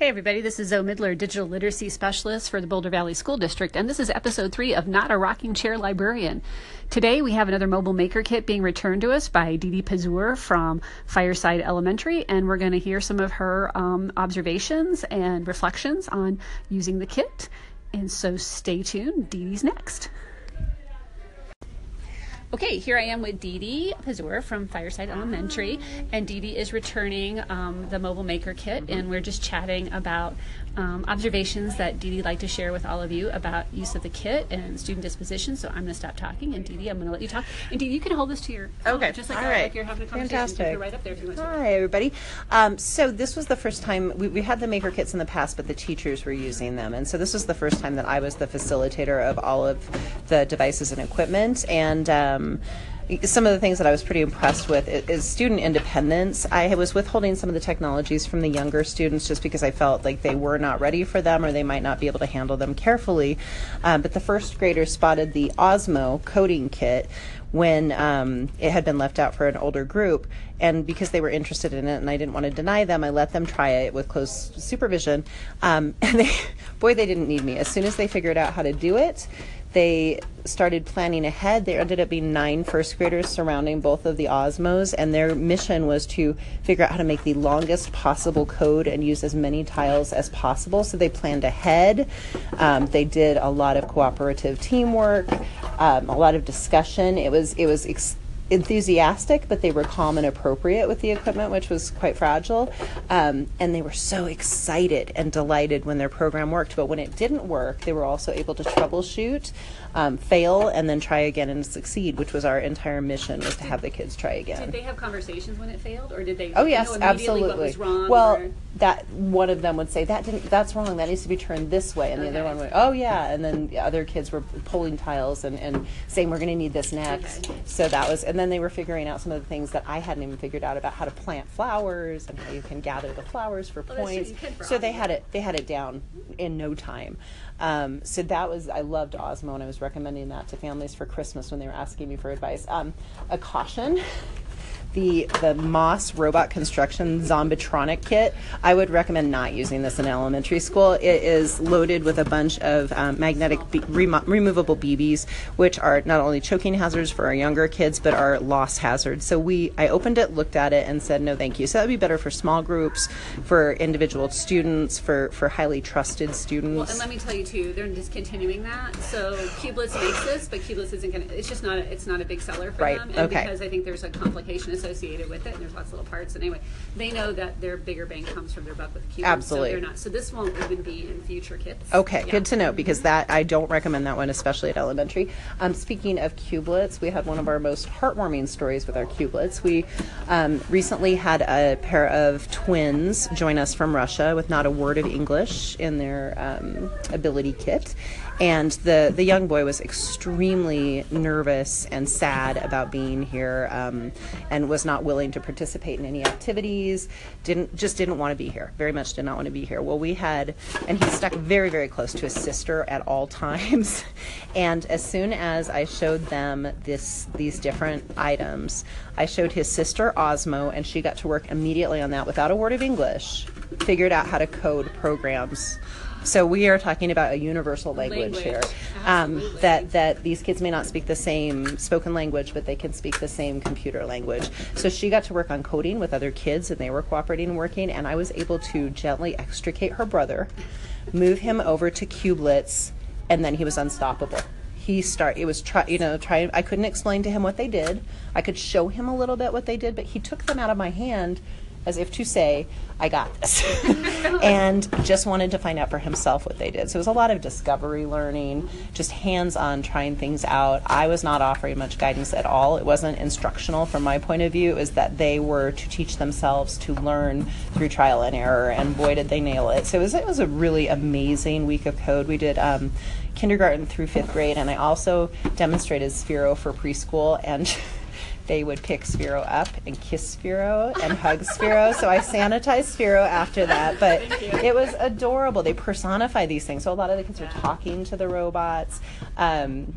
Hey, everybody, this is Zoe Midler, Digital Literacy Specialist for the Boulder Valley School District, and this is episode three of Not a Rocking Chair Librarian. Today, we have another mobile maker kit being returned to us by Didi Pazur from Fireside Elementary, and we're going to hear some of her um, observations and reflections on using the kit. And so stay tuned, Didi's next. Okay, here I am with Dee Dee Pazur from Fireside Elementary, and Dee Dee is returning um, the mobile maker kit, and we're just chatting about um, observations that Didi like to share with all of you about use of the kit and student disposition. So I'm going to stop talking, and Dee Dee, I'm going to let you talk. And Dee, you can hold this to your okay, just like, all a, right. like you're having a conversation. Fantastic. Right up there if you want to. Hi, everybody. Um, so this was the first time we, we had the maker kits in the past, but the teachers were using them, and so this was the first time that I was the facilitator of all of the devices and equipment, and. Um, some of the things that I was pretty impressed with is student independence. I was withholding some of the technologies from the younger students just because I felt like they were not ready for them or they might not be able to handle them carefully. Um, but the first graders spotted the Osmo coding kit when um, it had been left out for an older group. And because they were interested in it and I didn't want to deny them, I let them try it with close supervision. Um, and they, boy, they didn't need me. As soon as they figured out how to do it, they started planning ahead. There ended up being nine first graders surrounding both of the Osmos, and their mission was to figure out how to make the longest possible code and use as many tiles as possible. So they planned ahead. Um, they did a lot of cooperative teamwork, um, a lot of discussion. It was it was. Ex- enthusiastic, but they were calm and appropriate with the equipment, which was quite fragile. Um, and they were so excited and delighted when their program worked. But when it didn't work, they were also able to troubleshoot, um, fail, and then try again and succeed, which was our entire mission was to have the kids try again. Did they have conversations when it failed, or did they? Oh yes, absolutely. What was wrong? well, or- that one of them would say that didn't that's wrong. That needs to be turned this way, and the other Okay. one would oh yeah, and then the other kids were pulling tiles and, and saying we're going to need this next. Okay. So that was, and then they were figuring out some of the things that I hadn't even figured out about how to plant flowers and how you can gather the flowers for Oh, that's true. points. For So they had it they had it down in no time. Um, so that was I loved Osmo and I was recommending that to families for Christmas when they were asking me for advice. Um, a caution. The the Moss robot construction Zombitronic kit. I would recommend not using this in elementary school. It is loaded with a bunch of um, magnetic be- remo- removable BBs, which are not only choking hazards for our younger kids, but are loss hazards. So we I opened it, looked at it, and said no, thank you. So that would be better for small groups, for individual students, for for highly trusted students. Well, and let me tell you too, they're discontinuing that. So Cubelets makes this, but Cubelets isn't going to. It's just not. A, it's not a big seller for Right, them, and okay. because I think there's a complication associated with it, and there's lots of little parts. And anyway, they know that their bigger bang comes from their buck with Cubelets. Absolutely. So they're not. So this won't even be in future kits. Okay, Yeah. good to know because that I don't recommend that one, especially at elementary. Um, speaking of cubelets, we had one of our most heartwarming stories with our cubelets. We um, recently had a pair of twins join us from Russia with not a word of English in their um, ability kit. And the, the young boy was extremely nervous and sad about being here um, and was not willing to participate in any activities, didn't just didn't want to be here, very much did not want to be here. Well, we had, and he stuck very, very close to his sister at all times. And as soon as I showed them this these different items, I showed his sister Osmo, and she got to work immediately on that without a word of English, figured out how to code programs. So we are talking about a universal language, Language, here. Um, absolutely. that that these kids may not speak the same spoken language, but they can speak the same computer language. So she got to work on coding with other kids, and they were cooperating and working. And I was able to gently extricate her brother, move him over to Cubelets, and then he was unstoppable. He start. It was try. You know, try. I couldn't explain to him what they did. I could show him a little bit what they did, but he took them out of my hand. As if to say, I got this. and just wanted to find out for himself what they did. So it was a lot of discovery learning, just hands on trying things out. I was not offering much guidance at all. It wasn't instructional from my point of view. It was that they were to teach themselves to learn through trial and error, and boy, did they nail it. So it was, it was a really amazing week of code. We did. Um, kindergarten through fifth grade, and I also demonstrated Sphero for preschool, and they would pick Sphero up and kiss Sphero and hug Sphero. So I sanitized Sphero after that, but it was adorable. They personify these things. So a lot of the kids were talking to the robots. Um,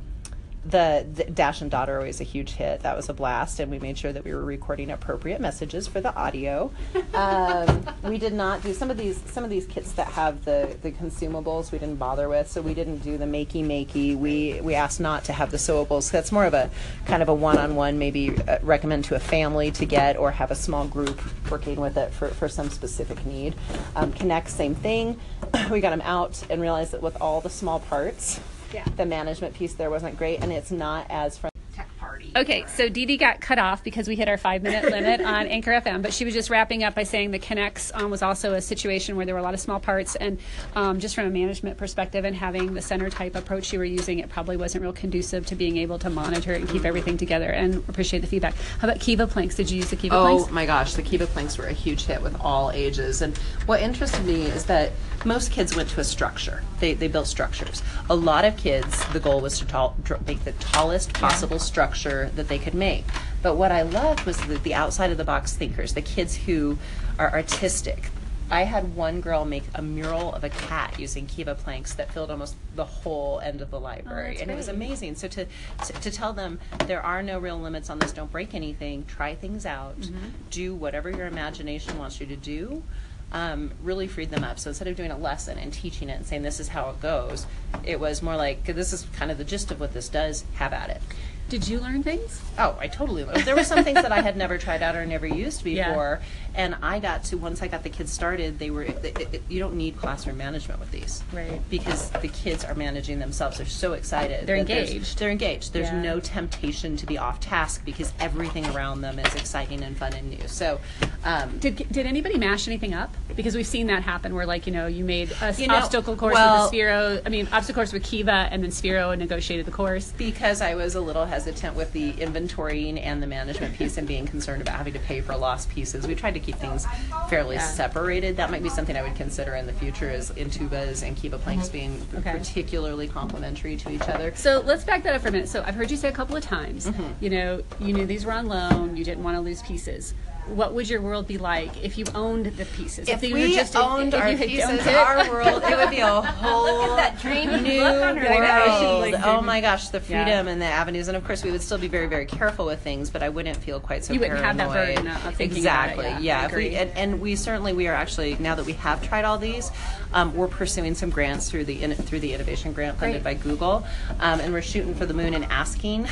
the, the Dash and Dot are always a huge hit. That was a blast, and we made sure that we were recording appropriate messages for the audio. Um, we did not do some of these some of these kits that have the the consumables we didn't bother with so we didn't do the makey makey we we asked not to have the sewables that's more of a kind of a one-on-one maybe uh, recommend to a family to get or have a small group working with it for, for some specific need um, connect same thing we got them out and realized that with all the small parts Yeah. the management piece there wasn't great and it's not as from tech party Okay, so Dee Dee got cut off because we hit our five minute limit on Anchor FM, but she was just wrapping up by saying the K'Nex um, was also a situation where there were a lot of small parts, and um, just from a management perspective and having the center type approach you were using, it probably wasn't real conducive to being able to monitor and keep everything together. And appreciate the feedback. How about Keva planks? Did you use the Keva Oh planks? Oh my gosh, the Keva planks were a huge hit with all ages. And what interested me is that most kids went to a structure. They, they built structures. A lot of kids, the goal was to tall, make the tallest possible structure that they could make. But what I loved was the, the outside of the box thinkers, the kids who are artistic. I had one girl make a mural of a cat using Keva planks that filled almost the whole end of the library, oh, that's and it was amazing. So to, to to tell them there are no real limits on this, don't break anything, try things out, mm-hmm. do whatever your imagination wants you to do. Um, really freed them up. So instead of doing a lesson and teaching it and saying this is how it goes, it was more like this is kind of the gist of what this does. Have at it. Did you learn things? Oh, I totally learned. There were some things that I had never tried out or never used Yeah. before, and I got to once I got the kids started. They were it, it, you don't need classroom management with these, Right. Because the kids are managing themselves. They're so excited. They're engaged. They're engaged. There's Yeah. no temptation to be off task because everything around them is exciting and fun and new. So, um, Did, did anybody mash anything up? Because we've seen that happen where, like, you know, you made a You know, obstacle course well- with the Sphero, I mean, obstacle course with Keva, and then Sphero and negotiated the course. because I was a little hesitant with the inventorying and the management piece and being concerned about having to pay for lost pieces. We tried to keep things fairly Yeah. separated. That might be something I would consider in the future is Intubas and Keva planks being Mm-hmm. Okay. particularly complementary to each other. So let's back that up for a minute. So I've heard you say a couple of times, Mm-hmm. you know, you knew these were on loan, you didn't want to lose pieces. What would your world be like if you owned the pieces? If they were we just- owned if our you pieces, our world, it would be a whole Look at that dreamy new look world. Like, oh my gosh, the Yeah. freedom and the avenues, and of course, we would still be very, very careful with things, but I wouldn't feel quite so You wouldn't have that paranoid. burden of thinking about it, exactly. yeah, yeah. If we, and, and we certainly we are actually now that we have tried all these, um, we're pursuing some grants through the through the innovation grant funded Great. by Google, um, and we're shooting for the moon and asking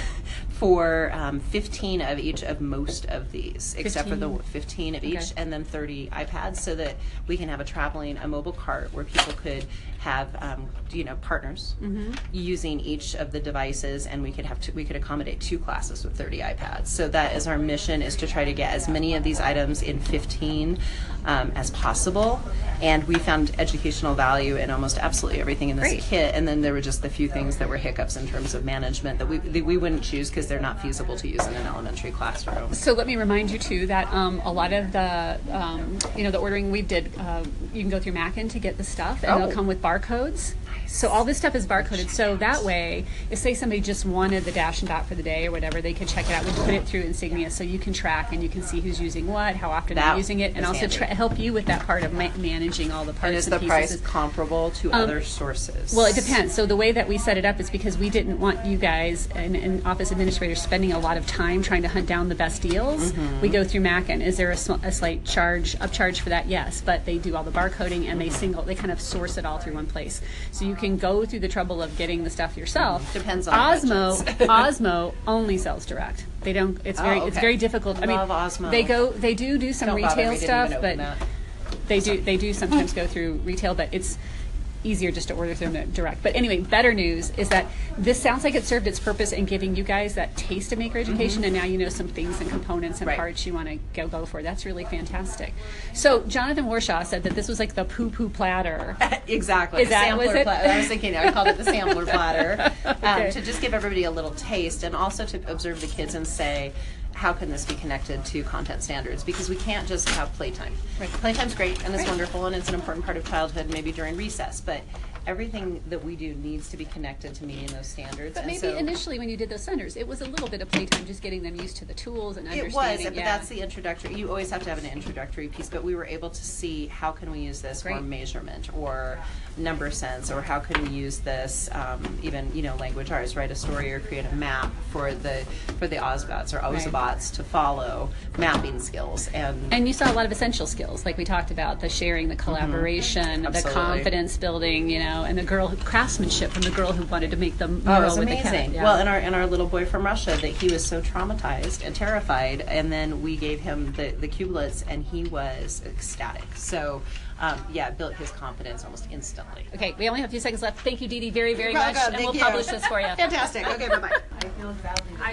for um, 15 of each of most of these, except for the 15 of each, Okay. and then 30 iPads, so that we can have a traveling a mobile cart where people could have um, you know partners Mm-hmm. using each of the devices, and we could have to, we could accommodate two classes with 30 iPads. So that is our mission: is to try to get as many of these items in 15 um, as possible. And we found educational value in almost absolutely everything in this Great. kit. And then there were just a few things that were hiccups in terms of management that we that we wouldn't choose because they're not feasible to use in an elementary classroom. So let me remind you too that um, a lot of the um, you know the ordering we did, uh, you can go through Mackin to get the stuff, and Oh. they'll come with barcodes. So all this stuff is barcoded. So that way, if say somebody just wanted the dash and dot for the day or whatever, they could check it out. We put it through Insignia, so you can track and you can see who's using what, how often That they're using it, and is also handy. tra- help you with that part of ma- managing all the parts And is and the pieces. price comparable to other sources? Well, it depends. So the way that we set it up is because we didn't want you guys and, and office administrators spending a lot of time trying to hunt down the best deals. Mm-hmm. We go through Mackin. Is there a, sl- a slight charge, upcharge for that? Yes, but they do all the barcoding and they single, they kind of source it all through one place. So you can go through the trouble of getting the stuff yourself. Depends on Osmo. Osmo only sells direct. They don't. It's oh, very. Oh, It's very difficult. I mean, Love Osmo. they go. They do do some Don't bother retail didn't stuff, but that. they do they do sometimes go through retail, but it's easier just to order through them direct. But anyway, better news is that this sounds like it served its purpose in giving you guys that taste of maker education, and now you know some things and components and Mm-hmm. Right. parts you want to go go for. That's really fantastic. So Jonathan Warshaw said that this was like the poo poo platter. Exactly. Is that- was sampler it? platter. I was thinking I called it the sampler platter Okay. um, to just give everybody a little taste and also to observe the kids and say, how can this be connected to content standards? Because we can't just have playtime. Right. Playtime's great and it's Right. wonderful and it's an important part of childhood, maybe during recess, but everything that we do needs to be connected to meeting those standards. But and maybe so- initially when you did those centers, it was a little bit of playtime, just getting them used to the tools and understanding. It was, but yeah. that's the introductory. You always have to have an introductory piece, but we were able to see how can we use this Great. for measurement or number sense, or how can we use this um, even you know language arts, write a story or create a map for the for the Osbots or Ozobots to follow mapping skills and. And you saw a lot of essential skills, like we talked about the sharing, the collaboration, the Mm-hmm. Absolutely. confidence building, you know, and the girl who, craftsmanship from the girl who wanted to make the mural Oh, it was with the cat. amazing. Yeah. Well, and our and our little boy from Russia that he was so traumatized and terrified, and then we gave him the the cubelets, and he was ecstatic. So, um, yeah, built his confidence almost instantly. okay, we only have a few seconds left. Thank you, Dee Dee, very, very You're much, welcome. and we'll you. publish this for you. Fantastic. Okay, bye bye.